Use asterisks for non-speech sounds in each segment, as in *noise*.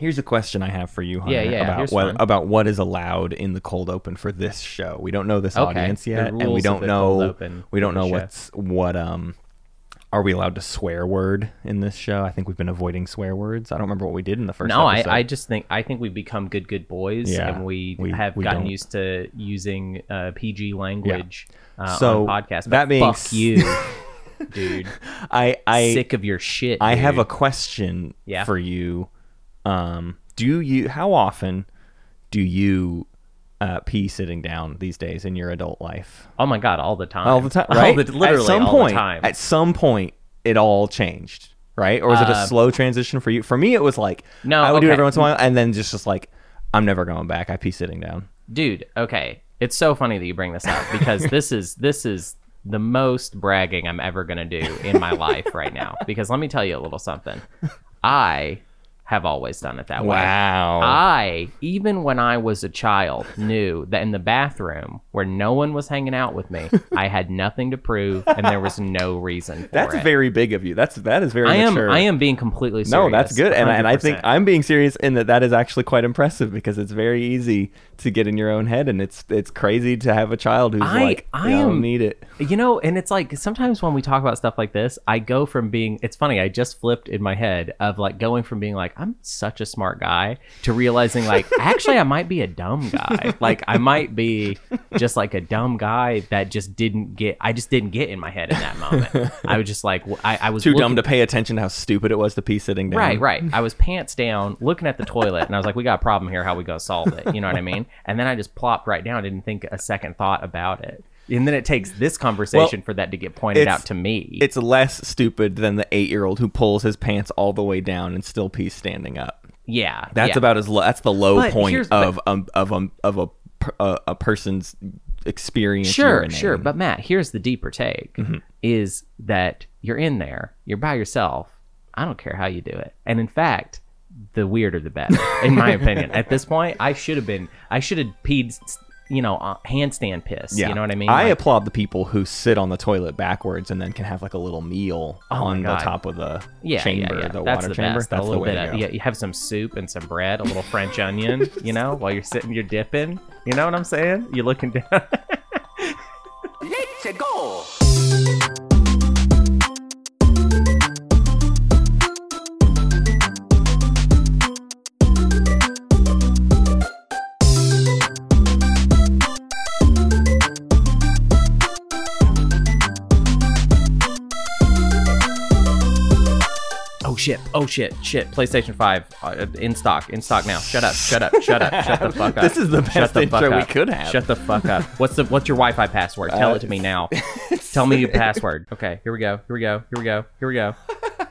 Here's a question I have for you, Hunter, Yeah, yeah, about what fun. about what is allowed in the cold open for this show. We don't know this Okay, audience yet, and we don't know we don't know show. what's what um are we allowed to swear word in this show? I think we've been avoiding swear words. I don't remember what we did in the first no, I, episode. I just think I think we've become good good boys, Yeah, and we, we- have we gotten don't. used to using uh, PG language uh, So, on podcasts. But that being fuck s- you, *laughs* dude. I I Sick of your shit. I have a question Yeah. for you. Um, do you how often do you uh, pee sitting down these days in your adult life? Oh my god, all the time. All the time, All right? the- literally at some all point, the time. At some point, it all changed, right? Or was it a Uh, slow transition for you? For me, it was like No, I would do it every once in a while, and then just just like I'm never going back. I pee sitting down. dude okay it's so funny that you bring this up because this is this is the most bragging i'm ever going to do in my life right now because let me tell you a little something i have always done it that way Wow. I, even when I was a child, knew that in the bathroom where no one was hanging out with me, I had nothing to prove and there was no reason for that's it. very big of you. That's that is very I am mature. I am being completely serious. No, that's good, and I- and I think I'm being serious in that that is actually quite impressive because it's very easy to get in your own head, and it's it's crazy to have a child who's I- like, I I don't am- need it. You know, and it's like sometimes when we talk about stuff like this, I go from being it's funny, I just flipped in my head of like going from being like, I'm such a smart guy to realizing like *laughs* actually I might be a dumb guy. Like I might be just like a dumb guy that just didn't get I just didn't get in my head in that moment. I was just like I, I was Too looking- dumb to pay attention to how stupid it was to pee sitting down. Right, right. I was pants down, looking at the toilet, and I was like, "We got a problem here. How we gonna solve it?" You know what I mean? And then I just plopped right down. Didn't think a second thought about it. And then it takes this conversation for that to get pointed out to me. It's less stupid than the eight year old who pulls his pants all the way down and still pees standing up. yeah, That's yeah. about as low. That's the low But point of um, of um, of a a, a person's experience. sure, urinating. sure. But Matt, here's the deeper take: Mm-hmm. is that you're in there, you're by yourself. I don't care how you do it, and in fact. The weirder the better, in my opinion. At this point, I should have been, I should have peed, you know, uh, handstand piss. Yeah. You know what I mean? I Like- applaud the people who sit on the toilet backwards and then can have like a little meal Oh on the top of the yeah, chamber, yeah, yeah. the That's water the chamber. best. That's a the little way bit to of go. yeah, you have some soup and some bread, a little French onion, you know, while you're sitting, you're dipping. You know what I'm saying? You're looking down. *laughs* Let's go! Shit! Oh shit! Shit! PlayStation Five uh, in stock, in stock now. Shut up! Shut up! Shut up! Shut the fuck *laughs* up! This is the Shut best the intro we could have. Shut the fuck up! What's the what's your Wi-Fi password? Tell Uh, it to me now. Tell me your *laughs* password. Okay, here we go. Here we go. Here we go. Here we go.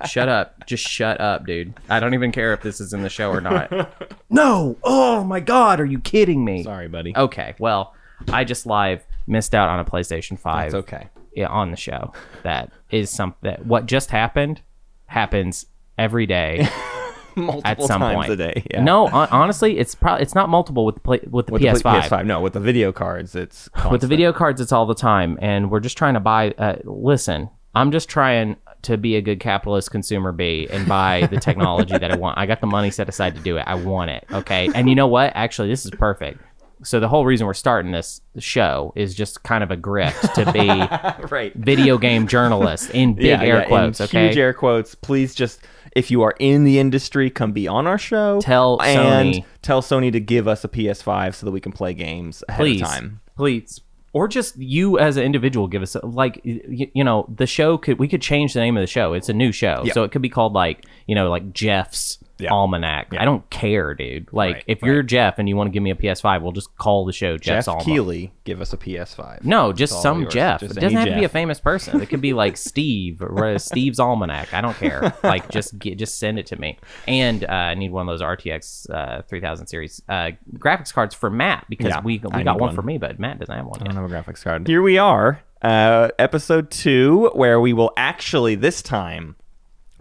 shut up. Just shut up, dude. I don't even care if this is in the show or not. *laughs* no. Oh my god, are you kidding me? Sorry, buddy. Okay, well, I just live missed out on a PlayStation 5 It's okay. yeah, on the show. That is something that what just happened happens every day *laughs* Multiple at some times point. a day. Yeah. No, honestly, it's probably it's not multiple with the play, with the with PS5. the PS5. No, with the video cards, it's With the video cards, it's all the time, and we're just trying to buy. Uh, listen, I'm just trying to be a good capitalist consumer bee and buy the *laughs* technology that I want. I got the money set aside to do it. I want it. Okay, and you know what? Actually, this is perfect. So the whole reason we're starting this show is just kind of a grift to be *laughs* right. video game journalist in big yeah, air yeah, in quotes. Okay, Huge air quotes. Please just, if you are in the industry, come be on our show. Tell and Sony. tell Sony to give us a PS5 so that we can play games ahead please, of time. please, or just you as an individual give us a, like you, you know the show could we could change the name of the show. It's a new show, Yeah. so it could be called like you know like Jeff's. Yeah. Almanac. I don't care, dude. Like, Right, if you're Jeff and you want to give me a PS5, we'll just call the show Jeff's Jeff Almanac. Keeley, give us a PS5. No, just all some. Jeff. Just it doesn't any have to be a famous person. It could be like *laughs* Steve or uh, Steve's Almanac. I don't care. *laughs* Like just get, just send it to me. And uh, I need one of those RTX uh, 3000 series uh, graphics cards for Matt because Yeah, we I we got one, one. for me, but Matt doesn't have one I don't have a graphics card. Here we are, uh, episode two, where we will actually this time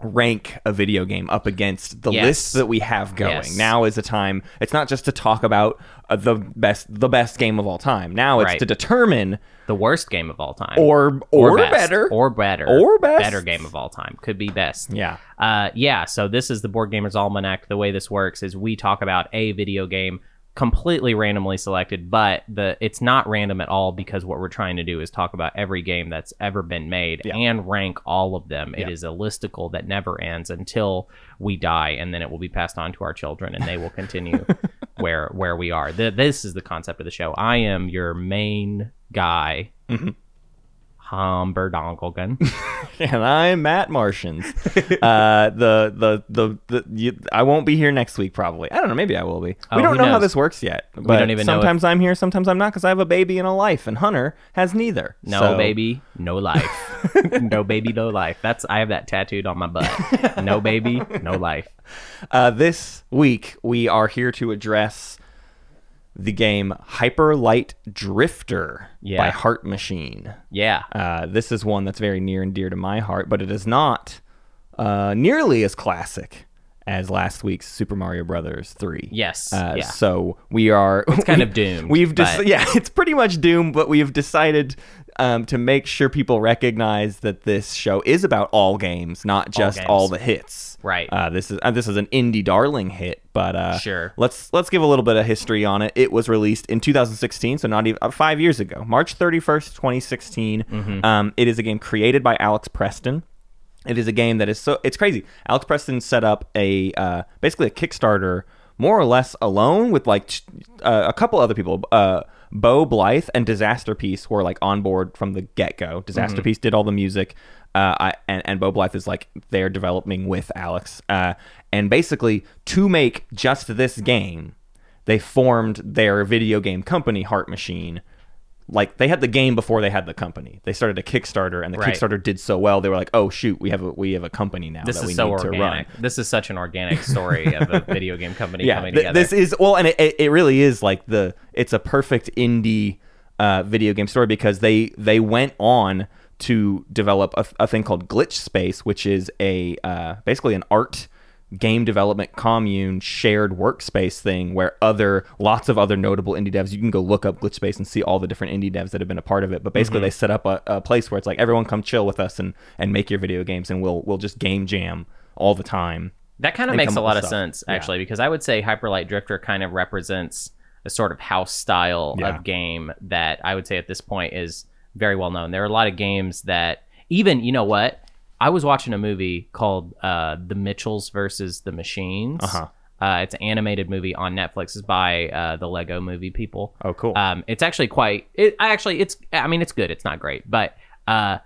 rank a video game up against the Yes. list that we have going. Yes. Now is a time. It's not just to talk about uh, the best the best game of all time. Now it's Right. to determine The worst game of all time. or or, best, better or better or best. better game of all time could be best Yeah. uh yeah so this is the board gamers almanac the way this works is we talk about a video game completely randomly selected but the it's not random at all because what we're trying to do is talk about every game that's ever been made Yeah. and rank all of them It Yeah. is a listicle that never ends until we die and then it will be passed on to our children and they will continue *laughs* where where we are the, this is the concept of the show i am your main guy Mhm. Humberdonkelgun. *laughs* and I'm Matt Martians. *laughs* uh, the the the, the you, I won't be here next week probably. I don't know. Maybe I will be. Oh, we don't know how this works yet. But don't even know if- sometimes I'm here, sometimes I'm not because I have a baby and a life, and Hunter has neither. No So- baby, no life. *laughs* no baby, no life. That's I have that tattooed on my butt. No baby, no life. Uh, this week we are here to address the game Hyper Light Drifter Yeah. by Heart Machine. Yeah. Uh, this is one that's very near and dear to my heart, but it is not uh, nearly as classic as last week's Super Mario Brothers 3. Yes, Uh, yeah. So we are. It's kind *laughs* of doomed, We've dec- but- *laughs* yeah, it's pretty much doomed, but we have decided um, to make sure people recognize that this show is about all games, not just games. all, the hits. Right. Uh, this is uh, this is an indie darling hit, but uh, Sure. Let's let's give a little bit of history on it. It was released in 2016, so not even uh, five years ago, March 31st, 2016. Mm-hmm. Um, it is a game created by Alex Preston. It is a game that is so it's crazy. Alex Preston set up a uh, basically a Kickstarter more or less alone with like uh, a couple other people. Uh, Beau Blyth and Disasterpeace were like on board from the get go. Disasterpeace did all the music. Uh, I, and, and Beau Blyth is like they're developing with Alex. Uh, and basically, to make just this game, they formed their video game company, Heart Machine. Like they had the game before they had the company. They started a Kickstarter, and the Right. Kickstarter did so well. They were like, "Oh shoot, we have a we have a company now This that we is so need to run." organic. This is such an organic story of a *laughs* video game company Yeah, coming th- together. this is well, and it, it it really is like the it's a perfect indie uh, video game story because they they went on to develop a, a thing called Glitch Space, which is a uh, basically an art game development commune shared workspace thing where other lots of other notable indie devs you can go look up glitch space and see all the different indie devs that have been a part of it but basically Mm-hmm. they set up a, a place where it's like everyone come chill with us and and make your video games and we'll we'll just game jam all the time That kind of makes a lot of stuff. sense, Yeah. actually, because I would say Hyper Light Drifter kind of represents a sort of house style Yeah. of game that I would say at this point is very well known. There are a lot of games that even, you know what? I was watching a movie called uh, The Mitchells versus the Machines. Uh-huh. Uh, it's an animated movie on Netflix. It's by uh, the Lego Movie people. oh cool Um, it's actually quite. It I actually it's. I mean, it's good. It's not great, but uh,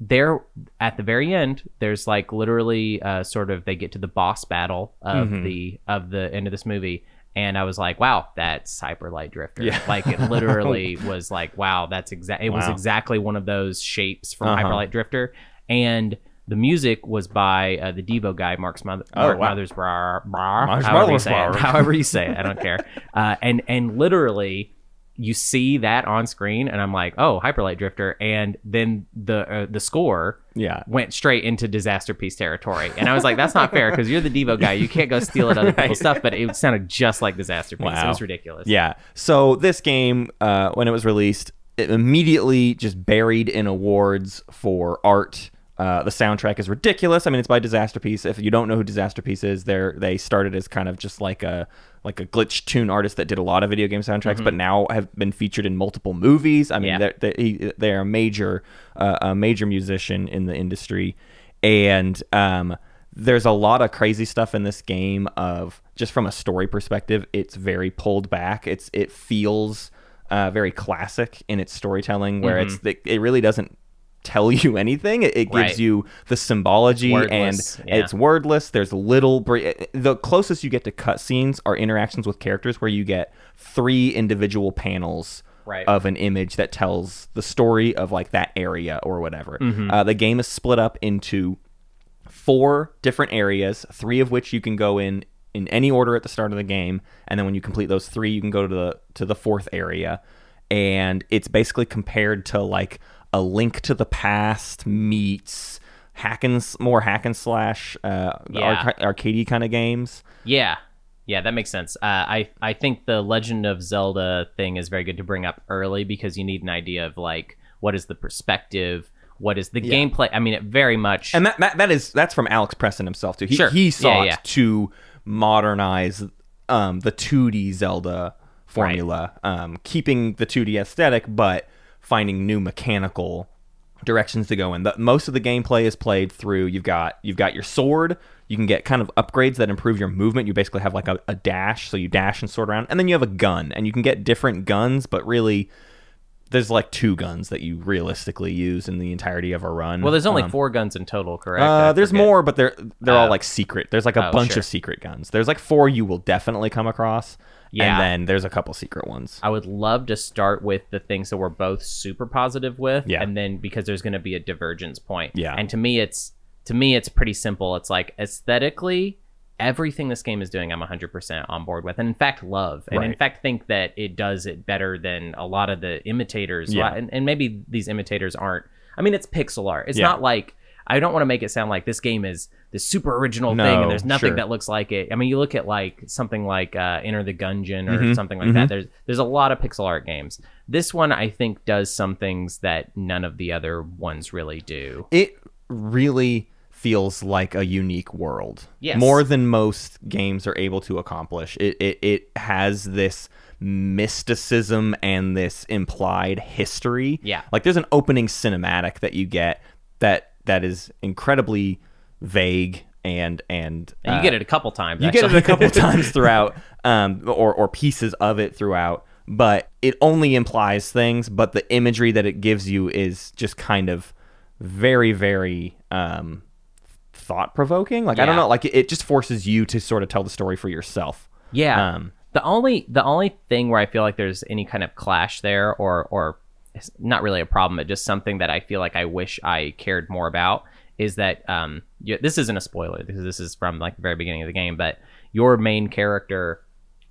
there at the very end, there's like literally uh, sort of they get to the boss battle of Mhm. the of the end of this movie, and I was like, wow, that's Hyper Light Drifter. Yeah. Like it literally *laughs* was like, wow, that's exact. It was Wow. exactly one of those shapes from Uh-huh. Hyper Light Drifter, and. The music was by uh, the Devo guy, Mark Smother, Oh, Mark wow. Mothers, brar, brar, Mark however you say it. *laughs* However you say it, I don't care. *laughs* Uh, and and literally, you see that on screen, and I'm like, oh, Hyper Light Drifter, and then the uh, the score yeah went straight into Disasterpeace territory, and I was like, that's not fair because you're the Devo guy, you can't go steal at other *laughs* Right. people's stuff, but it sounded just like Disasterpeace. It was ridiculous. Yeah. So this game, uh, when it was released, it immediately just buried in awards for art. Uh, the soundtrack is ridiculous. I mean, it's by Disasterpeace. If you don't know who Disasterpeace is, they they started as kind of just like a like a glitch tune artist that did a lot of video game soundtracks, but now have been featured in multiple movies. I mean, Yeah. they're, they're, they're a major uh, a major musician in the industry, and um, there's a lot of crazy stuff in this game. Of just from a story perspective, it's very pulled back. It's it feels uh, very classic in its storytelling, where it's it, it really doesn't tell you anything. It, it gives Right. you the symbology Wordless, and yeah. it's wordless. There's little. br- The closest you get to cutscenes are interactions with characters, where you get three individual panels Right. of an image that tells the story of like that area or whatever. Mm-hmm. Uh, the game is split up into four different areas, three of which you can go in in any order at the start of the game, and then when you complete those three, you can go to the to the fourth area, and it's basically compared to like a Link to the Past meets hack and more hack and slash uh, Yeah. arca- arcadey kind of games. Yeah. Yeah, that makes sense. Uh, I I think the Legend of Zelda thing is very good to bring up early because you need an idea of like what is the perspective, what is the gameplay. I mean, it very much. And that, that that is that's from Alex Preston himself too. He Sure. he sought yeah. to modernize um, the 2D Zelda formula, um, keeping the 2D aesthetic, but finding new mechanical directions to go in. The, most of the gameplay is played through. You've got you've got your sword. You can get kind of upgrades that improve your movement. You basically have like a, a dash, so you dash and sword around, and then you have a gun, and you can get different guns, but really. There's like two guns that you realistically use in the entirety of a run. well, there's only Um, four guns in total, correct? uh, there's forget. more, but they're they're all Oh. like secret. There's like a Oh, bunch sure. of secret guns. There's like four you will definitely come across. Yeah. And then there's a couple secret ones. I would love to start with the things that we're both super positive with, Yeah. and then because there's going to be a divergence point. Yeah. And to me, it's to me it's pretty simple. It's like aesthetically, everything this game is doing, I'm 100% on board with, and in fact, love, and in fact, think that it does it better than a lot of the imitators. Yeah. And, and maybe these imitators aren't. I mean, it's pixel art. It's Yeah. not like. I don't want to make it sound like this game is this super original thing and there's nothing sure. that looks like it. I mean, you look at like something like uh, Enter the Gungeon or Mhm, something like mhm. that. There's there's a lot of pixel art games. This one I think does some things that none of the other ones really do. It really feels like a unique world. Yes. More than most games are able to accomplish. It it, it has this mysticism and this implied history. Yeah. Like there's an opening cinematic that you get that that is incredibly vague and and And you uh, get it a couple times. You get it a couple *laughs* times throughout, um, or or pieces of it throughout, but it only implies things. But the imagery that it gives you is just kind of very, very um, thought provoking. Like I don't know, like it, it just forces you to sort of tell the story for yourself. Yeah. Um, the only the only thing where I feel like there's any kind of clash there, or or not really a problem, but just something that I feel like I wish I cared more about is that um you, this isn't a spoiler because this is from like the very beginning of the game, but your main character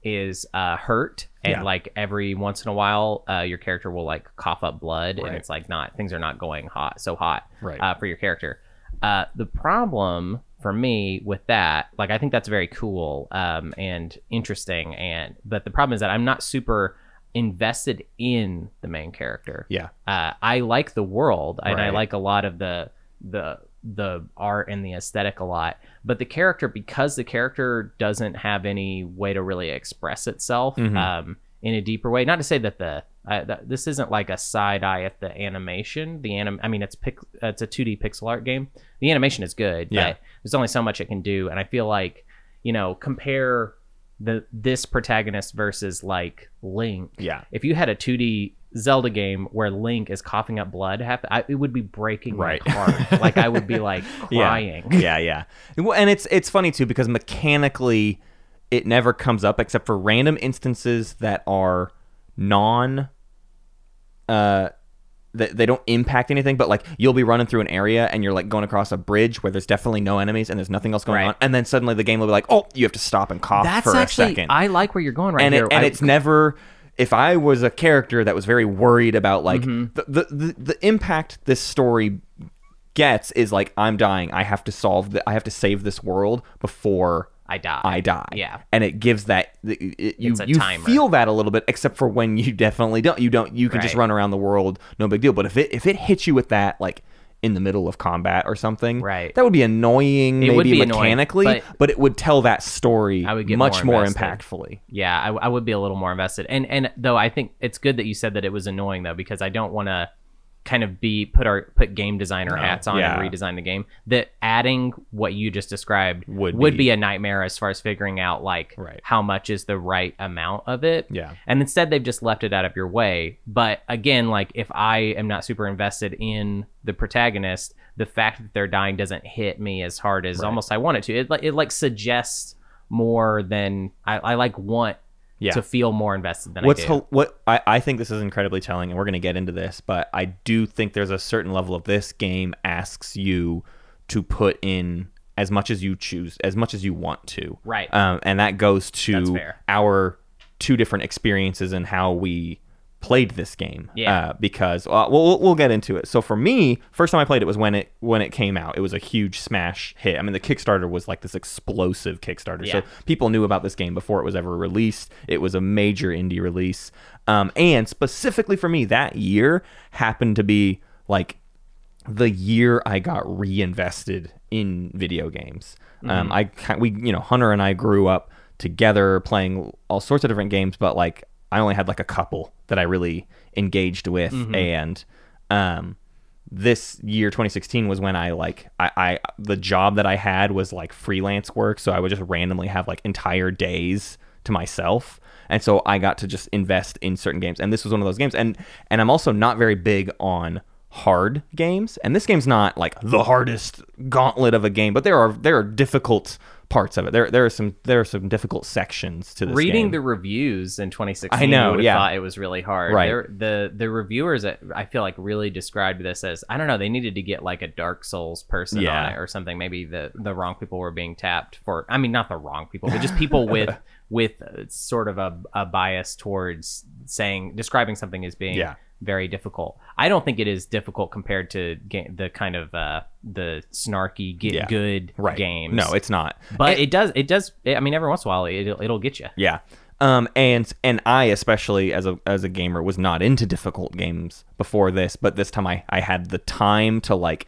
is uh hurt and Yeah. like every once in a while uh your character will like cough up blood Right. and it's like not things are not going hot so hot Right. uh, for your character uh the problem for me with that like i think that's very cool um and interesting and but the problem is that i'm not super invested in the main character Yeah, uh, I like the world and I like a lot of the the the art and the aesthetic a lot. But the character, because the character doesn't have any way to really express itself Mhm. um, in a deeper way. Not to say that the uh, that this isn't like a side eye at the animation. The anim, I mean, it's pic, it's a 2D pixel art game. The animation is good, Yeah. but there's only so much it can do. And I feel like you know compare the this protagonist versus like Link yeah. if you had a 2D Zelda game where Link is coughing up blood, half I, it would be breaking Right. my heart. *laughs* like I would be like *laughs* crying. Yeah, yeah. Well, and it's it's funny too because mechanically, it never comes up except for random instances that are non. Uh, that they don't impact anything, but like you'll be running through an area and you're like going across a bridge where there's definitely no enemies and there's nothing else going Right. on, and then suddenly the game will be like, oh, you have to stop and cough That's for actually a second I like where you're going right and here. it, and I- it's never if I was a character that was very worried about like Mm-hmm. the, the, the the impact this story gets is like I'm dying I have to solve the I have to save this world before I die. I die Yeah. and it gives that it, it- you you timer. feel that a little bit except for when you definitely don't you don't you can just run around the world no big deal but if it if it hits you with that like in the middle of combat or something Right. that would be annoying It maybe be annoying, mechanically but- but, it would tell that story I would get much more more impactfully Yeah, I, I would be a little more invested. And and though I think it's good that you said that it was annoying though because I don't want to kind of be put our put game designer No, hats on yeah. and redesign the game. That adding what you just described Would would be- be a nightmare as far as figuring out like Right. how much is the right amount of it. Yeah. And instead they've just left it out of your way. But again, like if I am not super invested in the protagonist, the fact that they're dying doesn't hit me as hard as Right. almost I want it to. It like it like suggests more than I, I like want Yeah. to feel more invested than What's I do. what I, I think this is incredibly telling, and we're going to get into this, but I do think there's a certain level of this game asks you to put in as much as you choose, as much as you want to, Right. Um, and that goes to our two different experiences and how we played this game. Yeah. Uh, because uh, we'll, we'll we'll get into it. So for me, first time I played it was when it when it came out. It was a huge smash hit. I mean, the Kickstarter was like this explosive Kickstarter. Yeah. So people knew about this game before it was ever released. It was a major indie release. Um, and specifically for me, that year happened to be like the year I got reinvested in video games. Um, I we you know Hunter and I grew up together playing all sorts of different games, but like I only had like a couple that I really engaged with, and um, this year 2016 was when I like I, I the job that I had was like freelance work, so I would just randomly have like entire days to myself. And so I got to just invest in certain games. And this was one of those games. And and I'm also not very big on hard games. And this game's not like the hardest gauntlet of a game, but there are there are difficult parts of it. There there are some there are some difficult sections to this Reading game. the reviews in 2016, I know, you would have yeah. thought it was really hard. Right. They're- the the reviewers, I feel like, really described this as I don't know. They needed to get like a Dark Souls person Yeah. on it or something. Maybe the the wrong people were being tapped for. I mean, not the wrong people, but just people with *laughs* with uh, sort of a, a bias towards saying describing something as being Yeah. Very difficult. I don't think it is difficult compared to ga- the kind of uh, the snarky get Yeah. good right. games. No, it's not. but it does it does. I mean, every once in a while, it'll, it'll get you. Yeah. Um, and and I especially as a as a gamer was not into difficult games before this, but this time I I had the time to like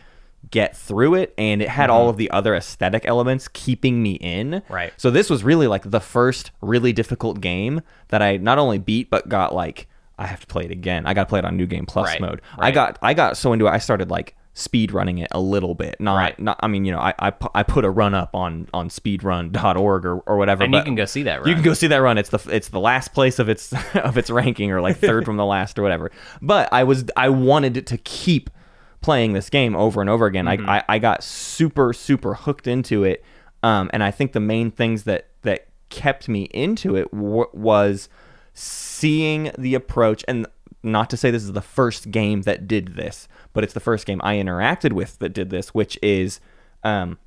get through it and it had all of the other aesthetic elements keeping me in. Mm-hmm. Right. So this was really like the first really difficult game that I not only beat but got like I have to play it again. I got to play it on New Game Plus Right, mode. I got I got so into it I started like speed running it a little bit. Not Right. not I mean, you know, I I, I put a run up on on speedrun.org or or whatever And you can go see that. Run. You can go see that run. It's the it's the last place of its *laughs* of its ranking, or like third *laughs* from the last, or whatever. But I was I wanted to keep playing this game over and over again. Mm-hmm. I, I I got super super hooked into it, um, and I think the main things that that kept me into it w- was seeing the approach and. Not to say this is the first game that did this, but it's the first game I interacted with that did this, which is um,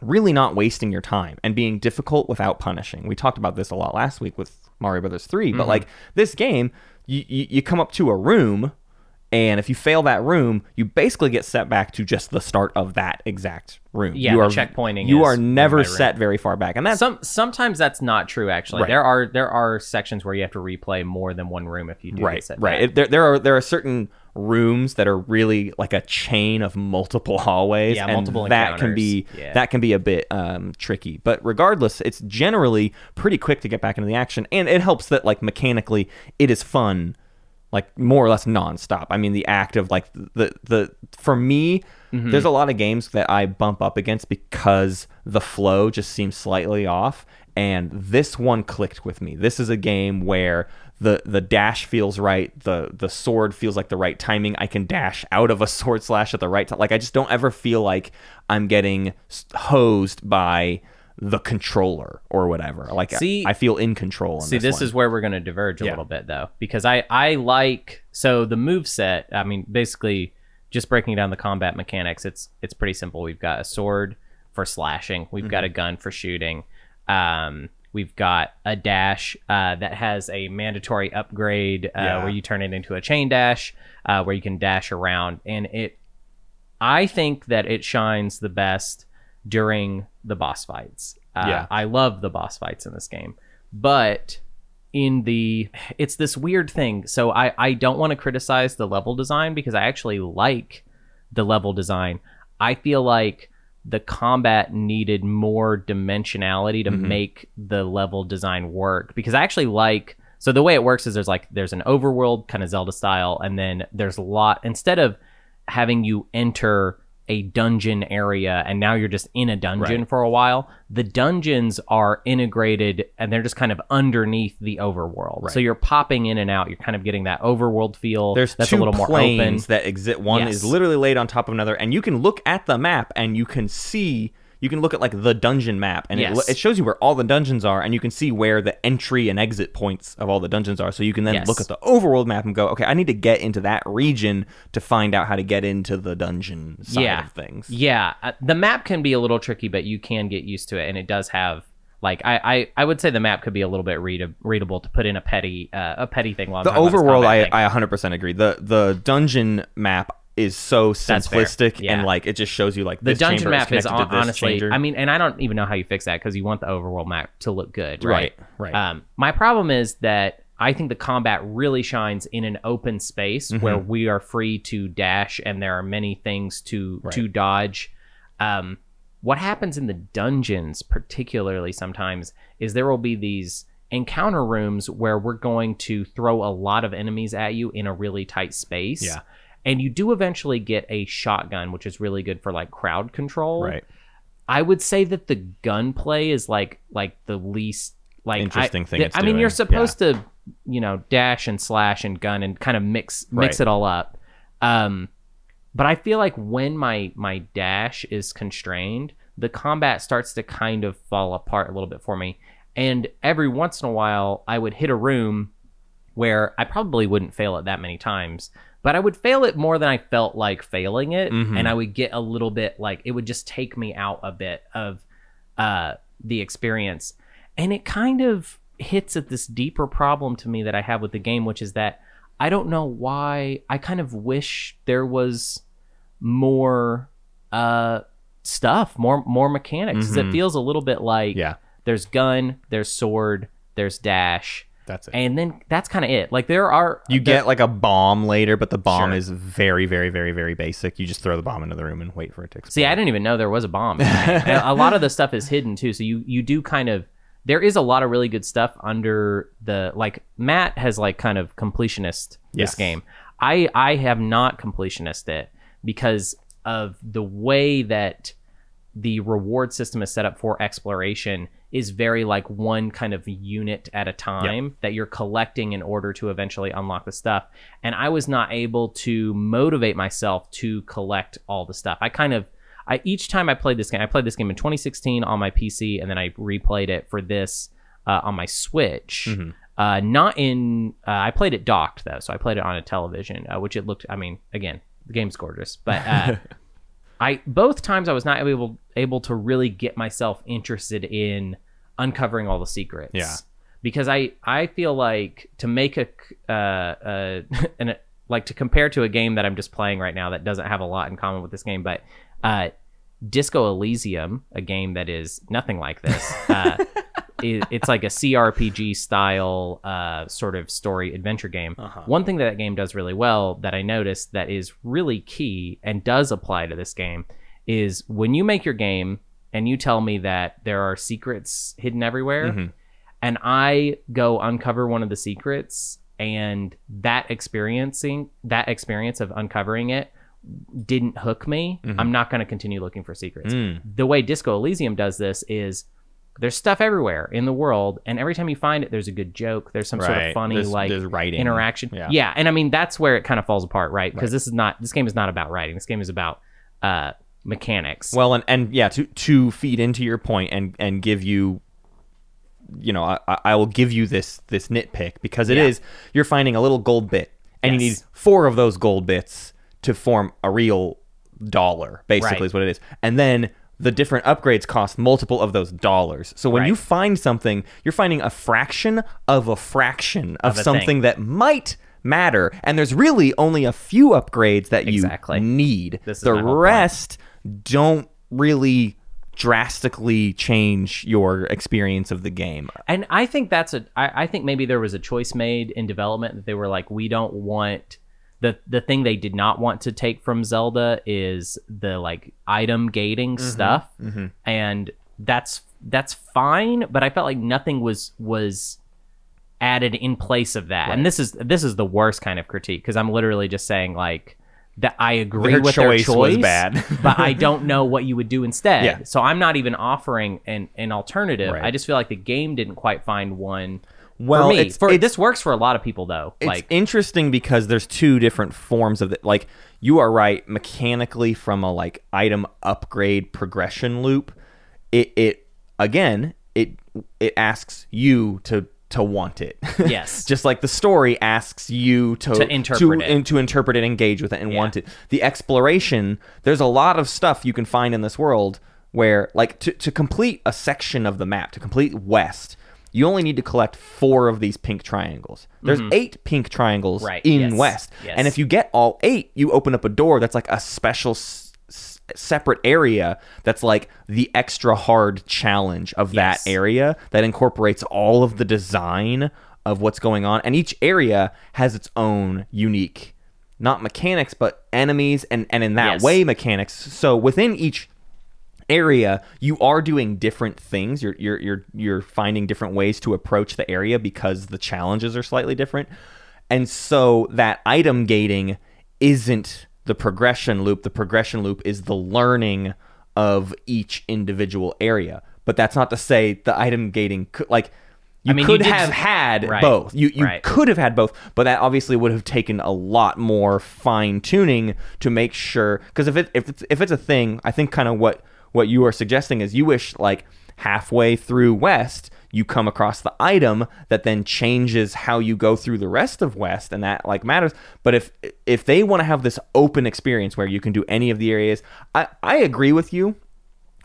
really not wasting your time and being difficult without punishing. We talked about this a lot last week with Mario Brothers 3, Mm-hmm. but like this game, you, you, you come up to a room, and if you fail that room, you basically get set back to just the start of that exact room. Yeah, you are checkpointing You are never set very far back, and that's Some sometimes that's not true. Actually, Right. there are there are sections where you have to replay more than one room if you do right, get set right. It, there, there are there are certain rooms that are really like a chain of multiple *laughs* hallways, Yeah, and multiple that can be. Yeah. that can be a bit um, tricky. But regardless, it's generally pretty quick to get back into the action, and it helps that like mechanically, it is fun, like more or less nonstop. I mean, the act of like the the for me. Mm-hmm. There's a lot of games that I bump up against because the flow just seems slightly off, and this one clicked with me. This is a game where the the dash feels right, the the sword feels like the right timing. I can dash out of a *laughs* sword slash at the right time. Like I just don't ever feel like I'm getting hosed by the controller or whatever. Like I- See- I, feel in control. See, this is where we're going to diverge a Yeah. little bit, though, because I I like so the move set. I mean, basically, just breaking down the combat mechanics. It's it's pretty simple. We've got a sword for slashing. We've got a Mm-hmm. gun for shooting. Um, we've got a dash uh, that has a mandatory upgrade uh, Yeah. where you turn it into a chain dash, uh, where you can dash around, and it. I think that it shines the best during the boss fights. Uh, Yeah. I love the boss fights in this game, but in the it's this weird thing. So I I don't want to criticize the level design because I actually like the level design. I feel like the combat needed more dimensionality to make the level design work because I actually like so the way it works is there's like there's an overworld kind of Zelda style and then there's a lot instead of having you enter a dungeon area and now you're just in a dungeon Right. for a while the dungeons are integrated and they're just kind of underneath the overworld so you're popping in and out you're kind of getting that overworld feel There's that's two a little more planes open that exist. One Yes. is literally laid on top of another, and you can look at the map and you can see. You can look at like the dungeon map, and Yes. it, it shows you where all the dungeons are, and you can see where the entry and exit points of all the dungeons are. So you can then Yes. look at the overworld map and go, okay, I need to get into that region to find out how to get into the dungeon side yeah of things. yeah uh, the map can be a little tricky but you can get used to it and it does have Like I, I, I would say the map could be a little bit read- readable to put in a petty uh, a petty thing. While I'm the talking about this overworld I, thing. I 100% agree the the dungeon map is so simplistic Yeah. and like it just shows you like the this dungeon map is to this honestly. I mean, and I don't even know how you fix that because you want the overworld map to look good, right? right right Um, my problem is that I think the combat really shines in an open space Mm-hmm. where we are free to dash and there are many things to to dodge. Um, what happens in the dungeons, particularly sometimes, is there will be these encounter rooms where we're going to throw a lot of enemies at you in a really tight space. Yeah. And you do eventually get a shotgun, which is really good for like crowd control. right I would say that the gunplay is like like the least like Interesting I, thing it's I mean, you're doing, supposed to you know dash and slash and gun and kind of mix mix Right. it all up. Um, but I feel like when my my dash is constrained, the combat starts to kind of fall apart a little bit for me. And every once in a while, I would hit a room where I probably wouldn't fail it that many times, but I would fail it more than I felt like failing it, Mhm. and I would get a little bit like it would just take me out a bit of uh, the experience, and it kind of hits at this deeper problem to me that I have with the game, which is that I don't know why I kind of wish there was more uh stuff, more more mechanics. 'cause It feels a little bit like yeah there's gun, there's sword, there's dash, that's it and then that's kind of it. Like there are you there- get like a bomb later but the bomb Sure. is very very very very basic you just throw the bomb into the room and wait for it to explode See, I didn't even know there was a bomb. in it. And a lot of the stuff is hidden too, so you you do kind of there is a lot of really good stuff under the like Matt has like kind of completionist this game. I I have not completionist it because of the way that the reward system is set up for exploration is very like one kind of unit at a time that you're collecting in order to eventually unlock the stuff. And I was not able to motivate myself to collect all the stuff. I kind of I each time I played this game, I played this game in 2016 on my PC, and then I replayed it for this uh, on my Switch. Mhm. Uh, not in. Uh, I played it docked though, so I played it on a television, uh, which it looked. I mean, again, the game's gorgeous, but uh, *laughs* I both times I was not able able to really get myself interested in uncovering all the secrets. Yeah. Because I I feel like to make a uh uh *laughs* an like to compare to a game that I'm just playing right now that doesn't have a lot in common with this game, but uh Disco Elysium, a game that is nothing like this. *laughs* Uh, it, it's like a CRPG style uh, sort of story adventure game. Uh-huh. One thing that that game does really well that I noticed that is really key and does apply to this game is when you make your game and you tell me that there are secrets hidden everywhere, Mhm. and I go uncover one of the secrets, and that experiencing that experience of uncovering it didn't hook me, Mhm. I'm not going to continue looking for secrets. Mm. The way Disco Elysium does this is there's stuff everywhere in the world, and every time you find it, there's a good joke. There's some sort of funny There's- like there's writing. interaction. Yeah. and I mean that's where it kind of falls apart, right? Because this is not this game is not about writing. This game is about uh, mechanics. Well, and and yeah, to to feed into your point and and give you, you know, I, I- will give you this this nitpick because it is Yeah. you're finding a little gold bit and you need four of those gold bits to form a real dollar. Basically, Right. is what it is, and then. The different upgrades cost multiple of those dollars. So when Right. you find something, you're finding a fraction of a fraction of, Of something thing. that might matter. And there's really only a few upgrades that Exactly. you need. The whole point. Don't really drastically change your experience of the game. And I think that's a. I, I think maybe there was a choice made in development that they were like, we don't want the the thing they did not want to take from Zelda is the like item gating stuff, mhm. and that's that's fine. But I felt like nothing was was added in place of that. And this is this is the worst kind of critique because I'm literally just saying like that I agree Their with choice their was choice, bad. *laughs* but I don't know what you would do instead. Yeah. So I'm not even offering an an alternative. Right. I just feel like the game didn't quite find one. Well, for me, it's- for, this works for a lot of people though. It's like interesting because there's two different forms of it. Like you are right, mechanically from a like item upgrade progression loop, it it again it it asks you to to want it. *laughs* Yes. Just like the story asks you to To interpret it. and to interpret it, engage with it, and Yeah. want it. The exploration, there's a lot of stuff you can find in this world where like to, to complete a section of the map, to complete west, you only need to collect four of these pink triangles. There's eight pink triangles Mm-hmm. Right, in yes, west. yes. And if you get all eight, you open up a door that's like a special separate area that's like the extra hard challenge of Yes. that area that incorporates all of the design of what's going on and each area has its own unique not mechanics but enemies and and in that Yes. way mechanics so within each area you are doing different things you're you're you're you're finding different ways to approach the area because the challenges are slightly different and so that item gating isn't the progression loop the progression loop is the learning of each individual area but that's not to say the item gating could like you mean, could did have s- had Right, both you you right. could have had both, but that obviously would have taken a lot more fine tuning to make sure. Because if it if it's if it's a thing, I think kind of what what you are suggesting is you wish like halfway through West you come across the item that then changes how you go through the rest of West, and that like matters. But if if they want to have this open experience where you can do any of the areas, I I agree with you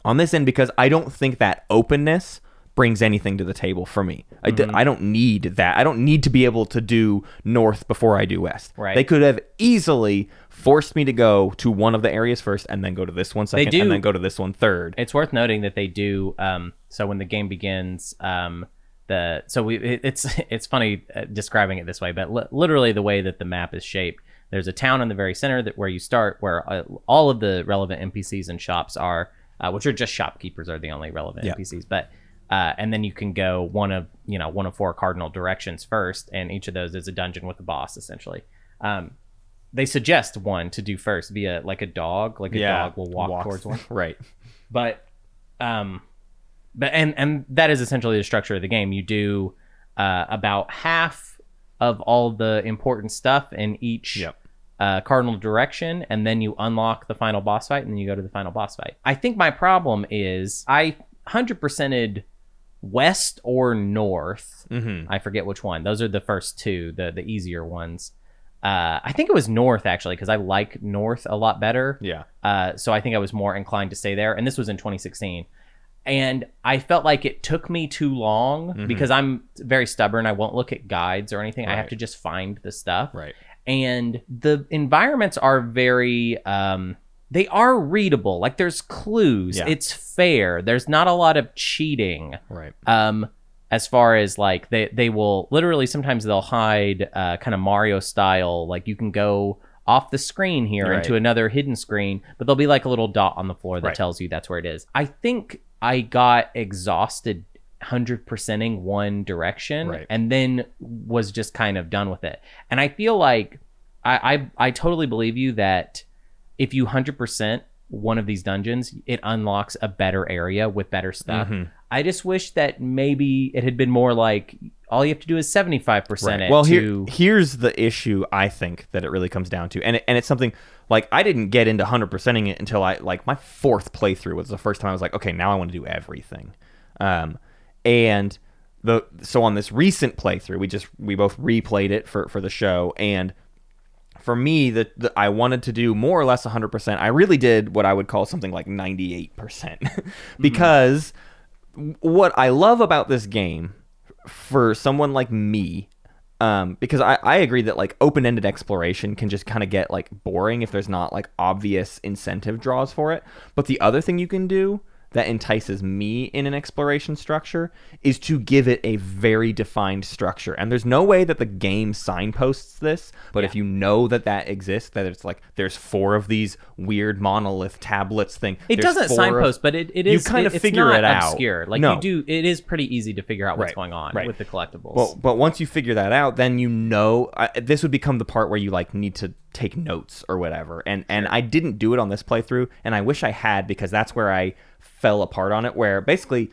on this end because I don't think that openness brings anything to the table for me. I, Mm-hmm. d- I don't need that. I don't need to be able to do north before I do west. Right. They could have easily forced me to go to one of the areas first and then go to this one second and then go to this one third. It's worth noting that they do. Um, so when the game begins, um, the so we it, it's *laughs* it's funny uh, describing it this way, but li- literally the way that the map is shaped. There's a town in the very center that where you start, where uh, all of the relevant NPCs and shops are, uh, which are just shopkeepers are the only relevant Yeah. NPCs. But uh, and then you can go one of you know one of four cardinal directions first, and each of those is a dungeon with a boss essentially. Um, they suggest one to do first via like a dog, like a dog will walk, towards one *laughs* right. but um but and and that is essentially the structure of the game you do uh about half of all the important stuff in each Yep. uh, cardinal direction and then you unlock the final boss fight and then you go to the final boss fight i think my problem is i 100%ed west or north Mm-hmm. I forget which one. Those are the first two, the the easier ones. Uh, I think it was North actually because I like North a lot better. Yeah. Uh, so I think I was more inclined to stay there. And this was in 2016. And I felt like it took me too long because I'm very stubborn. I won't look at guides or anything. I have Mm-hmm. To just find the stuff. Right. And the environments are very um they are readable. Like there's clues. Yeah. It's fair. There's not a lot of cheating Right. um as far as like they they will literally sometimes they'll hide uh, kind of Mario style like you can go off the screen here Right. into another hidden screen but there'll be like a little dot on the floor that Right. tells you that's where it is. I think I got exhausted 100%ing one direction Right. and then was just kind of done with it. And I feel like I I, I totally believe you that if you 100% one of these dungeons, it unlocks a better area with better stuff. Mhm. I just wish that maybe it had been more like all you have to do is 75% it Well, here, here's the issue I think that it really comes down to, and it, and it's something like I didn't get into hundred percenting it until I like my fourth playthrough was the first time I was like, okay, now I want to do everything, um, and the so on this recent playthrough, we just we both replayed it for for the show, and for me, the, the I wanted to do more or less 100%. I really did what I would call something like 98% *laughs* because what I love about this game for someone like me um, because I, I agree that like open-ended exploration can just kind of get like boring if there's not like obvious incentive draws for it. But the other thing you can do that entices me in an exploration structure is to give it a very defined structure and there's no way that the game signposts this but if you know that that exists that it's like there's four of these weird monolith tablets thing it doesn't four of- signpost, but it, it You kind it- of figure it out. obscure. Like No. you do, it is pretty easy to figure out what's Right, going on right. with the collectibles. Well, but once you figure that out, then you know I, this would become the part where you like need to take notes or whatever. And and I didn't do it on this playthrough, and I wish I had because that's where I fell apart on it. Where basically,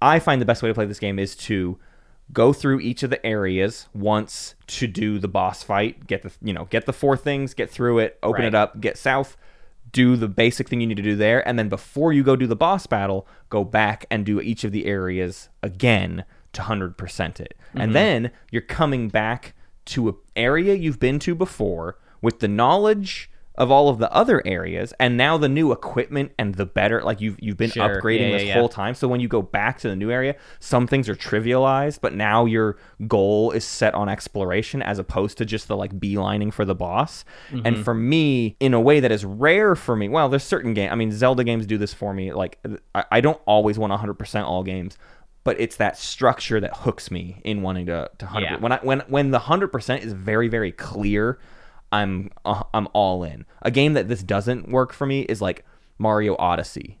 I find the best way to play this game is to go through each of the areas once to do the boss fight. Get the you know get the four things, get through it, open Right. it up, get south. Do the basic thing you need to do there, and then before you go do the boss battle, go back and do each of the areas again to 100% it. And mm-hmm. then you're coming back to an area you've been to before with the knowledge of all of the other areas and now the new equipment and the better like you've you've been Sure. upgrading Yeah, this yeah, yeah. whole time so when you go back to the new area some things are trivialized but now your goal is set on exploration as opposed to just the like beelining for the boss Mm-hmm. and for me in a way that is rare for me well there's certain game i mean zelda games do this for me like i, I don't always want 100% all games but it's that structure that hooks me in wanting to, to 100 Yeah. when i when when the 100% is very very clear i'm uh, i'm all in a game that this doesn't work for me is like mario odyssey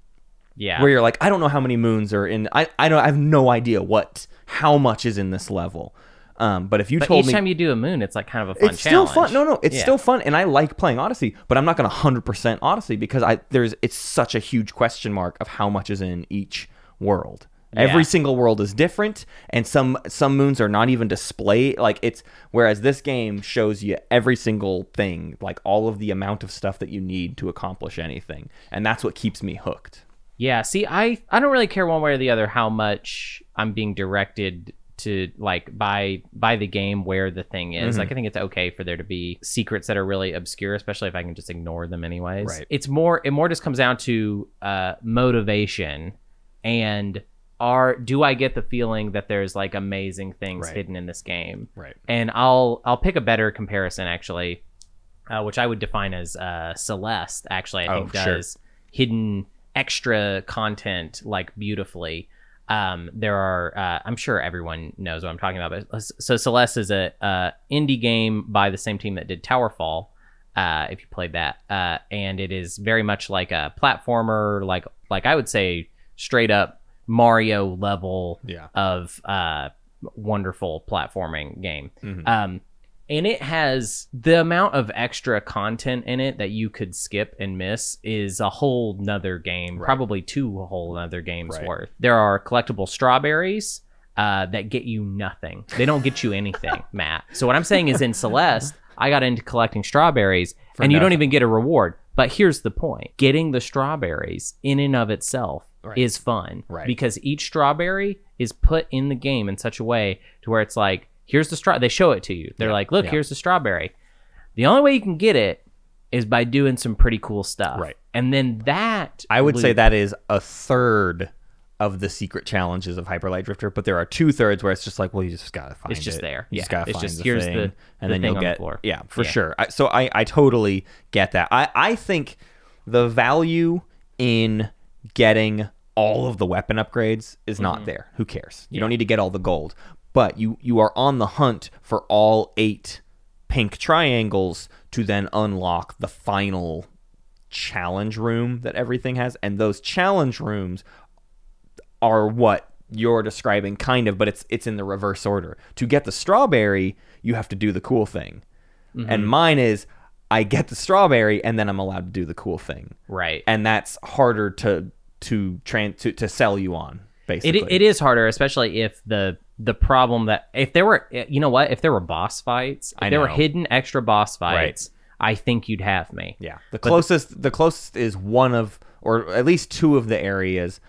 Yeah. where you're like, I don't know how many moons are in. I I don't. I have no idea what how much is in this level. Um, but if you but told each me time you do a moon, it's like kind of a fun challenge. it's still challenge. fun. No, no, it's Yeah. still fun, and I like playing Odyssey. But I'm not going to 100% Odyssey because I there's it's such a huge question mark of how much is in each world. Every single world is different, and some some moons are not even display like it's. Whereas this game shows you every single thing, like all of the amount of stuff that you need to accomplish anything, and that's what keeps me hooked. Yeah, see, I I don't really care one way or the other how much I'm being directed to like by by the game where the thing is. Mm-hmm. Like I think it's okay for there to be secrets that are really obscure, especially if I can just ignore them anyways. Right. It's more it more just comes down to uh motivation and are do I get the feeling that there's like amazing things Right. hidden in this game? Right. And I'll I'll pick a better comparison actually, uh, which I would define as uh, Celeste. Actually, I Oh, think sure. does hidden extra content like beautifully. Um, there are uh, I'm sure everyone knows what I'm talking about. But so Celeste is a uh, indie game by the same team that did Towerfall. Uh, if you played that, uh, and it is very much like a platformer, like like I would say straight up Mario level Yeah. of uh, wonderful platforming game. Mhm. Um, and it has the amount of extra content in it that you could skip and miss is a whole nother game, Right. probably two whole other games Right. worth. There are collectible strawberries uh, that get you nothing. They don't get you anything, *laughs* Matt. So what I'm saying is in Celeste, I got into collecting strawberries, For and you don't even get a reward. But here's the point: getting the strawberries in and of itself Right. is fun, Right. Because each strawberry is put in the game in such a way to where it's like, here's the straw. They show it to you. They're Yeah, like, look, yeah. here's the strawberry. The only way you can get it is by doing some pretty cool stuff, Right. And then that I would say that is a third of the secret challenges of Hyper Light Drifter, but there are two thirds where it's just like, well, you just gotta find it. It's just it. there. You Yeah. just gotta It's find just, the here's thing, the- and the then thing you'll the get floor. yeah for Yeah. sure. I, so I I totally get that. I I think the value in getting all of the weapon upgrades is Mm-hmm. not there. Who cares? You don't need to get all the gold, but you you are on the hunt for all eight pink triangles to then unlock the final challenge room that everything has and those challenge rooms are what you're describing kind of but it's it's in the reverse order to get the strawberry you have to do the cool thing and mine is i get the strawberry and then i'm allowed to do the cool thing. Right. and that's harder to to trans to, to sell you on basically. It, it is harder, especially if the the problem that if there were eh, you know what? If there were boss fights if there were hidden extra boss fights I think you'd have me. Yeah, the closest the closest is one of or at least two of the areas.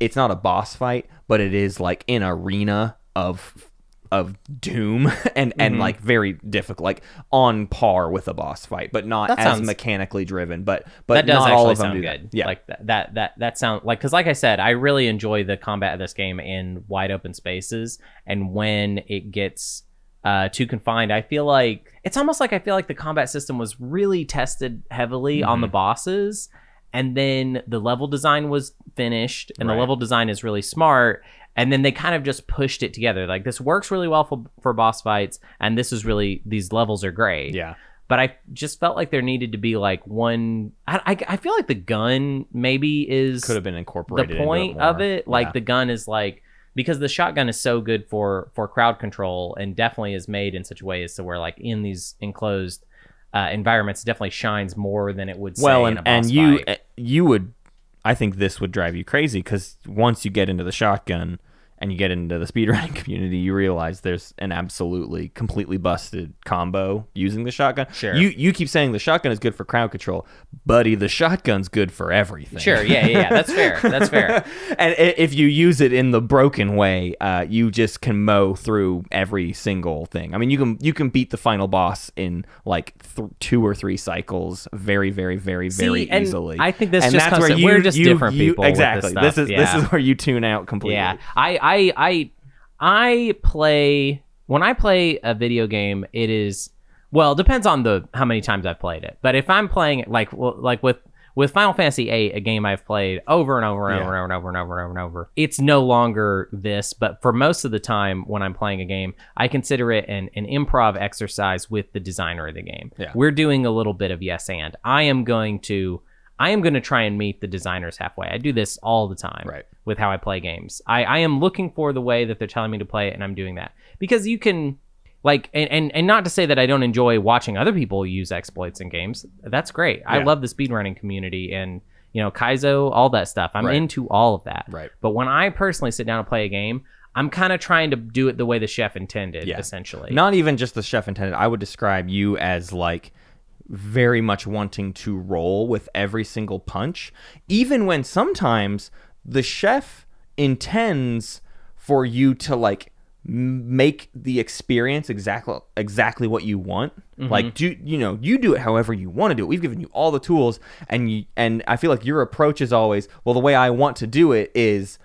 It's not a boss fight, but it is like an arena of of doom *laughs* and and Mm-hmm. like very difficult, like on par with a boss fight, but not That as sounds- mechanically driven. But but that does not actually all of them sound do good that. Yeah, like that that that, that sound like because like I said I really enjoy the combat of this game in wide open spaces and when it gets uh, too confined I feel like it's almost like I feel like the combat system was really tested heavily on Mm-hmm. the bosses and then the level design was finished and Right. the level design is really smart and then they kind of just pushed it together like this works really well for, for boss fights and this is really these levels are great yeah, but I just felt like there needed to be like one. I, I, I feel like the gun maybe is could have been incorporated. The point of it. Like Yeah. the gun is like because the shotgun is so good for for crowd control and definitely is made in such a way as to where like in these enclosed uh, environments, definitely shines more than it would. Say well, in and a boss and you fight. uh, you would, I think this would drive you crazy because once you get into the shotgun, and you get into the speedrunning *laughs* community, you realize there's an absolutely completely busted combo using the shotgun. Sure. You you keep saying the shotgun is good for crowd control, buddy. The shotgun's good for everything. Sure, yeah, yeah, yeah. That's fair. That's fair. *laughs* and if you use it in the broken way, uh, you just can mow through every single thing. I mean, you can you can beat the final boss in like th- two or three cycles, very, very, very, very See, and easily. I think this and just that's where to- you, we're just you- different you- people this Exactly. stuff, This is yeah. this is where you tune out completely. Yeah, I, I, I, I play when I play a video game. It is well, it depends on the how many times I've played it. But if I'm playing it like well, like with with Final Fantasy VIII, a game I've played over and over and Yeah. over and over and over and over and over and over, it's no longer this. But for most of the time when I'm playing a game, I consider it an an improv exercise with the designer of the game. Yeah. We're doing a little bit of yes and. I am going to. I am going to try and meet the designers halfway. I do this all the time Right. with how I play games. I, I am looking for the way that they're telling me to play it, and I'm doing that because you can, like, and, and and not to say that I don't enjoy watching other people use exploits in games. That's great. I love the speedrunning community and you know Kaizo, all that stuff. I'm Right. into all of that. Right. But when I personally sit down and play a game, I'm kind of trying to do it the way the chef intended, Yeah. essentially. Not even just the chef intended. I would describe you as like very much wanting to roll with every single punch, even when sometimes the chef intends for you to like make the experience exactly exactly what you want. Mm-hmm. Like do you know you do it however you want to do it. We've given you all the tools, and you and I feel like your approach is always well. The way I want to do it is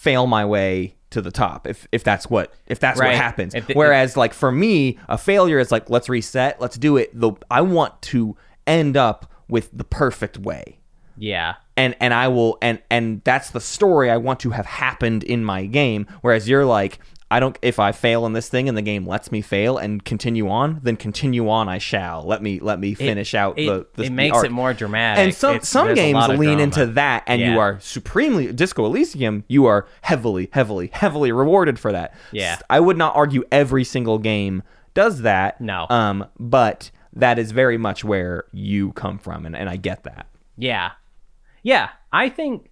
fail my way to the top if if that's what if that's Right. what happens If whereas like for me a failure is like let's reset let's do it the i want to end up with the perfect way yeah. and and i will and and that's the story i want to have happened in my game whereas you're like I don't. If I fail in this thing and the game lets me fail and continue on, then continue on. I shall. Let me let me finish out it, the. the it makes arc. it more dramatic. And some It's- some games lean drama. into that, and Yeah. you are supremely Disco Elysium. You are heavily, heavily, heavily rewarded for that. Yeah. I would not argue every single game does that. No. Um, but that is very much where you come from, and, and I get that. Yeah. Yeah. I think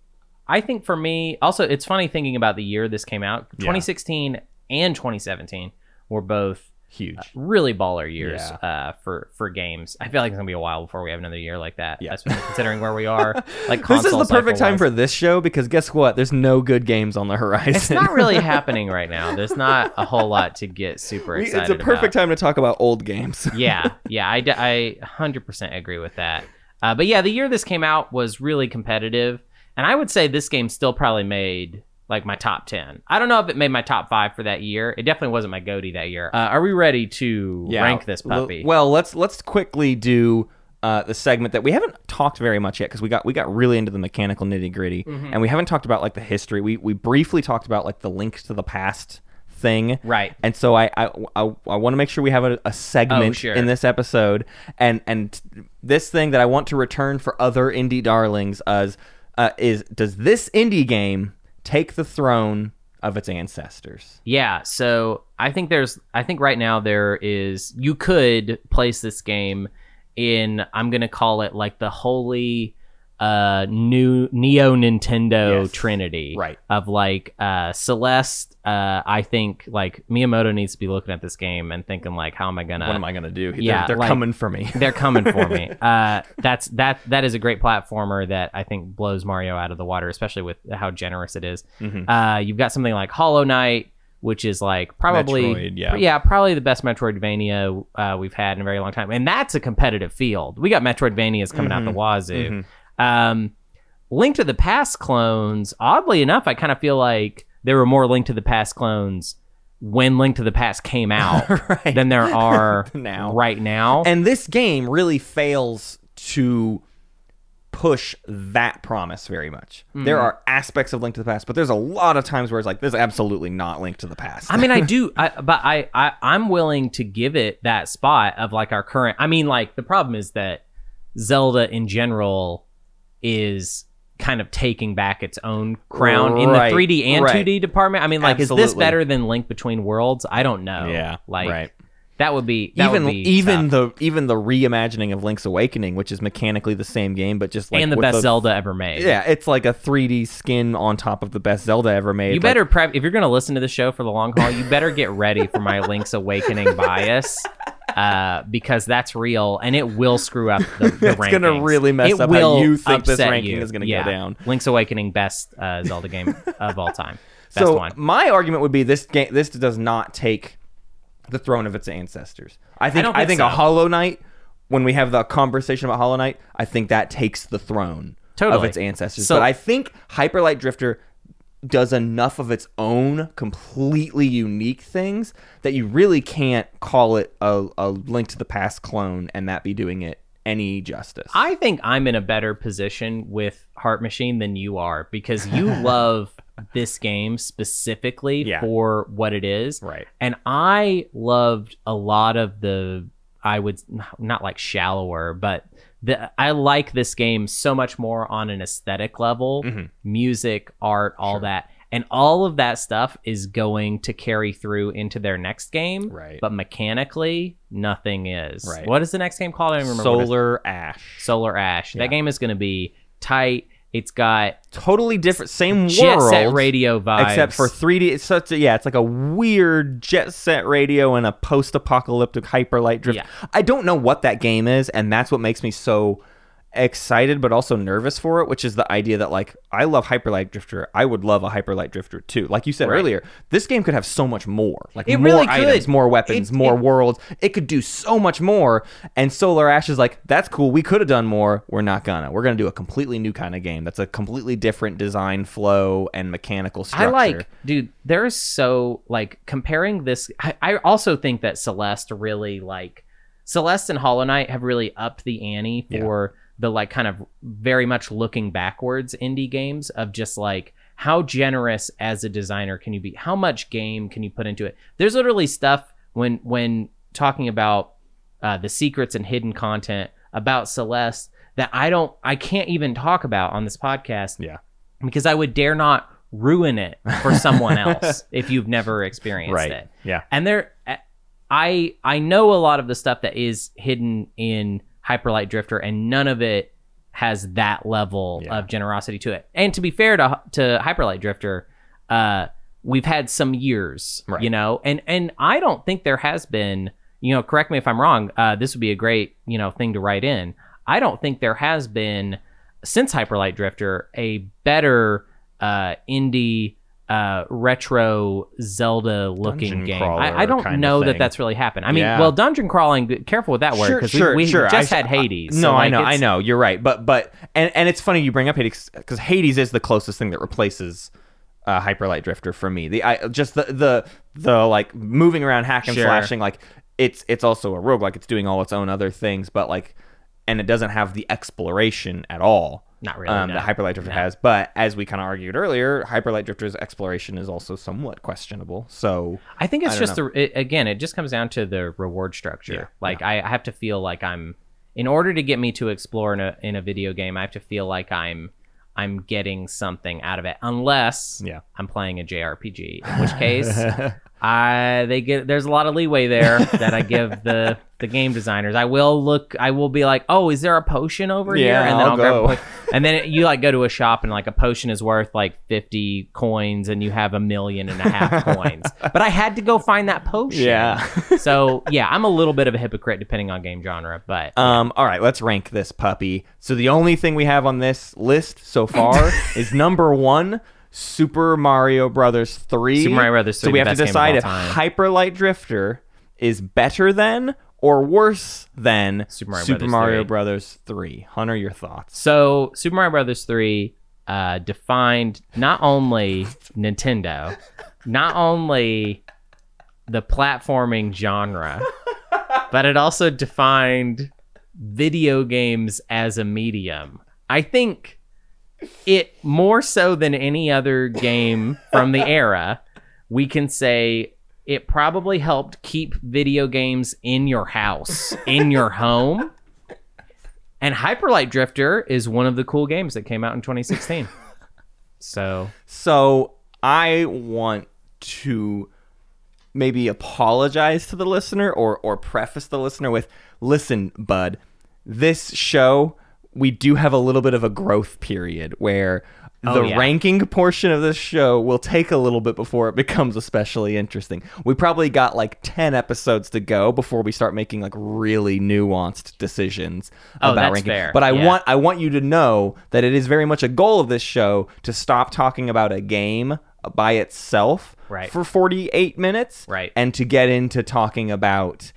I think for me also it's funny thinking about the year this came out. 2016 and 2017 were both Huge. really baller years Yeah. uh, for for games. I feel like it's gonna be a while before we have another year like that. Yeah. especially considering where we are. *laughs* Like this is the perfect time for this show because guess what? There's no good games on the horizon. It's not really *laughs* happening right now. There's not a whole lot to get super excited. it's a perfect about. time to talk about old games. *laughs* yeah, yeah, I, I 100% agree with that. Uh, but yeah, the year this came out was really competitive, and I would say this game still probably made like my top 10. I don't know if it made my top five for that year. It definitely wasn't my GOTY that year. Uh, are we ready to rank this L- puppy? Well, let's let's quickly do uh, the segment that we haven't talked very much yet because we got we got really into the mechanical nitty gritty, Mm-hmm. and we haven't talked about like the history. We we briefly talked about like the link to the past thing, Right. And so I I, I, I want to make sure we have a, a segment Oh, sure. in this episode, and and this thing that I want to return for other indie darlings as uh, is does this indie game take the throne of its ancestors? Yeah, so I think there's I think right now there is you could place this game in I'm going to call it like the holy uh new neo Nintendo Yes. trinity Right. of like uh Celeste uh I think like Miyamoto needs to be looking at this game and thinking like how am I to What am I gonna do? They're- yeah, they're, like- coming for me. they're coming for me. *laughs* Uh, that's that. That is a great platformer that I think blows Mario out of the water, especially with how generous it is. Mm-hmm. Uh, you've got something like Hollow Knight, which is like probably Metroid, yeah. probably the best Metroidvania uh, we've had in a very long time, and that's a competitive field. We got Metroidvanias coming out the wazoo. Um, Link to the Past clones, oddly enough, I kind of feel like there were more Link to the Past clones when Link to the Past came *laughs* out Right. than there are *laughs* Now. right now. And this game really fails to push that promise very much. Mm-hmm. There are aspects of Link to the Past, but there's a lot of times where it's like, this is absolutely not Link to the Past. I mean, I *laughs* do, I, but I, I, I'm willing to give it that spot of like our current. I mean, like the problem is that Zelda in general is kind of taking back its own crown in the 3D and right. 2D department. I mean, like, is this better than Link Between Worlds? I don't know. yeah, like, right. That would be that even would be even tough. the even the reimagining of Link's Awakening, which is mechanically the same game, but just like and the best Zelda ever made. Yeah, it's like a 3D skin on top of the best Zelda ever made. You Like, better prep if you're going to listen to the show for the long haul. You better get ready for my Link's Awakening bias, uh, because that's real and it will screw up the, *laughs* the It's gonna really mess It up how you think this ranking you. is gonna go down. Link's Awakening, best uh, Zelda game *laughs* of all time. Best so one. my argument would be this game this does not take the throne of its ancestors. I think I think think, a. Hollow Knight when we have the conversation about Hollow Knight, I think that takes the throne of its ancestors. So- but I think Hyper Light Drifter does enough of its own completely unique things that you really can't call it a, a Link to the Past clone and that be doing it any justice. I think I'm in a better position with Heart Machine than you are because you *laughs* love this game specifically Yeah. for what it is. Right. And I loved a lot of the I would not like shallower, but the I like this game so much more on an aesthetic level, Mm-hmm. music, art, all that. And all of that stuff is going to carry through into their next game. Right. But mechanically, nothing is. Right. What is the next game called? I don't remember. Solar Ash. Solar Ash. Yeah. That game is going to be tight. It's got Totally different same jet world. set radio vibes. except for 3D. It's such a yeah. It's like a weird jet set radio and a post-apocalyptic hyper light drift. Yeah. I don't know what that game is, and that's what makes me so excited but also nervous for it. Which is the idea that like I love hyper light drifter. I would love a hyper light drifter too. Like you said Right. earlier, this game could have so much more. Like It more really items, more weapons, It- more it- worlds. It could do so much more. And Solar Ash is like that's cool. We could have done more. We're not gonna. We're gonna do a completely new kind of game. That's a completely different design flow and mechanical structure. I like, dude. There's so like comparing this. I, I also think that Celeste really like Celeste and Hollow Knight have really upped the ante for the like kind of very much looking backwards indie games of just like how generous as a designer can you be? How much game can you put into it? There's literally stuff when when talking about uh, the secrets and hidden content about Celeste that I don't I can't even talk about on this podcast Yeah. because I would dare not ruin it for someone *laughs* else if you've never experienced Right. it. Yeah. And there I I know a lot of the stuff that is hidden in Hyper Light Drifter and none of it has that level Yeah. of generosity to it. And to be fair to to Hyper Light Drifter, uh we've had some years, Right. you know. And and I don't think there has been, you know, correct me if I'm wrong, uh this would be a great, you know, thing to write in. I don't think there has been since Hyper Light Drifter a better uh, indie uh, retro Zelda looking game. I, I don't know that that's really happened. I mean, Yeah. well, dungeon crawling. Careful with that word because we, we just I- had Hades. no, so, I like, know, I know. You're right, but but and and it's funny you bring up Hades because Hades is the closest thing that replaces uh, Hyper Light Drifter for me. The I just the the the like moving around, hack and Sure. slashing. Like it's it's also a rogue. Like it's doing all its own other things, but like and it doesn't have the exploration at all. Not really, Um, no. that Hyper Light Drifter has, but as we kind of argued earlier, Hyper Light Drifter's exploration is also somewhat questionable. So I think it's I just the it, again, it just comes down to the reward structure. Yeah, like I, I have to feel like I'm in order to get me to explore in a in a video game, I have to feel like I'm I'm getting something out of it. Unless Yeah. I'm playing a JRPG, in which case *laughs* I they get there's a lot of leeway there *laughs* that I give the the game designers. I will look I will be like, "Oh, is there a potion over here?" Yeah, and then I'll I'll, grab go. and then it, you like go to a shop and like a potion is worth like 50 coins and you have a million and a half *laughs* coins. But I had to go find that potion. Yeah. *laughs* so, yeah, I'm a little bit of a hypocrite depending on game genre, but Um, all right, let's rank this puppy. So the only thing we have on this list so far is number one, Super Mario Brothers three. Super Mario Brothers 3, So we have to best game of decide if. Hyper Light Drifter is better than or worse than Super Mario Super Brothers Mario 3. Brothers three. Hunter, your thoughts? So Super Mario Brothers 3 uh, defined not only *laughs* Nintendo, not only the platforming genre, *laughs* but it also defined video games as a medium. I think it more so than any other game from the era, we can say it probably helped keep video games in your house, in your home. And Hyper Light Drifter is one of the cool games that came out in 2016. so So I want to maybe apologize to the listener or or preface the listener with, "Listen, bud, this show we do have a little bit of a growth period where oh, the Oh, yeah. ranking portion of this show will take a little bit before it becomes especially interesting. We probably got like 10 episodes to go before we start making like really nuanced decisions Oh, about that's ranking. fair. But I Yeah. want I want you to know that it is very much a goal of this show to stop talking about a game by itself Right. for 48 minutes Right. and to get into talking about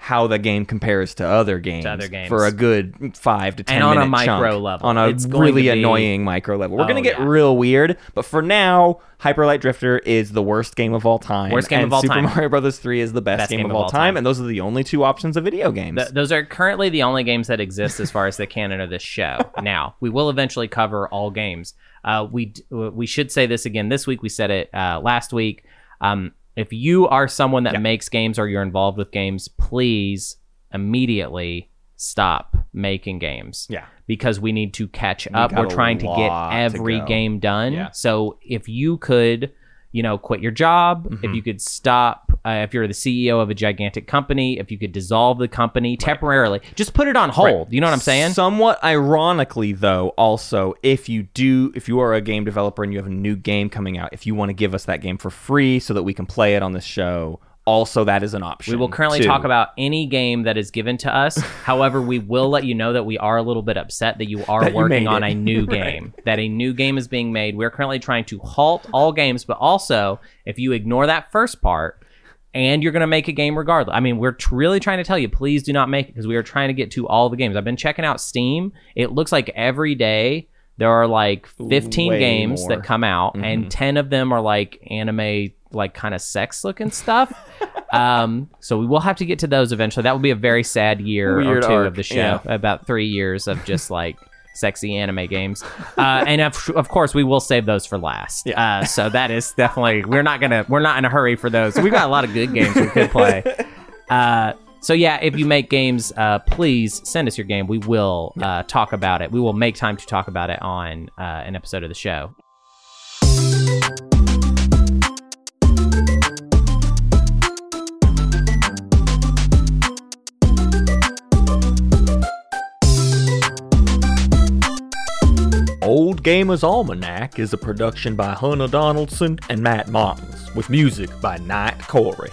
how the game compares to other games, other games. for a good five to ten And on a micro chunk. level. on a It's really be- annoying micro level. We're gonna Oh, get yeah. real weird, but for now, Hyper Light Drifter is the worst game of all time. Worst game and of all Super time. Mario Brothers Three is the best, game, of all time, and those are the only two options of video games. Th- those are currently the only games that exist as far as the canon of this show. *laughs* now, we will eventually cover all games. Uh, we d- we should say this again this week. We said it uh, last week. Um, if you are someone that makes games or you're involved with games, please immediately stop making games. Yeah. Because we need to catch up. We're trying to get lot to every game done. Yeah. So if you could, you know, quit your job, Mm-hmm. if you could stop, uh, if you're the CEO of a gigantic company, if you could dissolve the company temporarily, just put it on hold. You know what I'm saying? Somewhat ironically, though, also, if you do, if you are a game developer and you have a new game coming out, if you want to give us that game for free so that we can play it on this show, also that is an option. We will currently too. talk about any game that is given to us. *laughs* However, we will let you know that we are a little bit upset that you are That working made on it. a new *laughs* Right. game, that a new game is being made. We're currently trying to halt all games, but also if you ignore that first part and you're going to make a game regardless. I mean, we're tr- really trying to tell you, please do not make it because we are trying to get to all the games. I've been checking out Steam. It looks like every day there are like 15 Way games more. Mm-hmm. that come out and 10 of them are like anime like kind of sex looking stuff. *laughs* um so we will have to get to those eventually. That will be a very sad year Weird or two arc, of the show. yeah. About 3 years of just like sexy anime games. Uh and of, of course we will save those for last. Yeah. Uh so that is definitely we're not going to we're not in a hurry for those. We've got a lot of good games we could *laughs* play. Uh, so yeah, if you make games, uh, please send us your game. We will uh, talk about it. We will make time to talk about it on uh, an episode of the show. Old Gamers Almanac is a production by Hunter Donaldson and Matt Martins, with music by Knight Corey.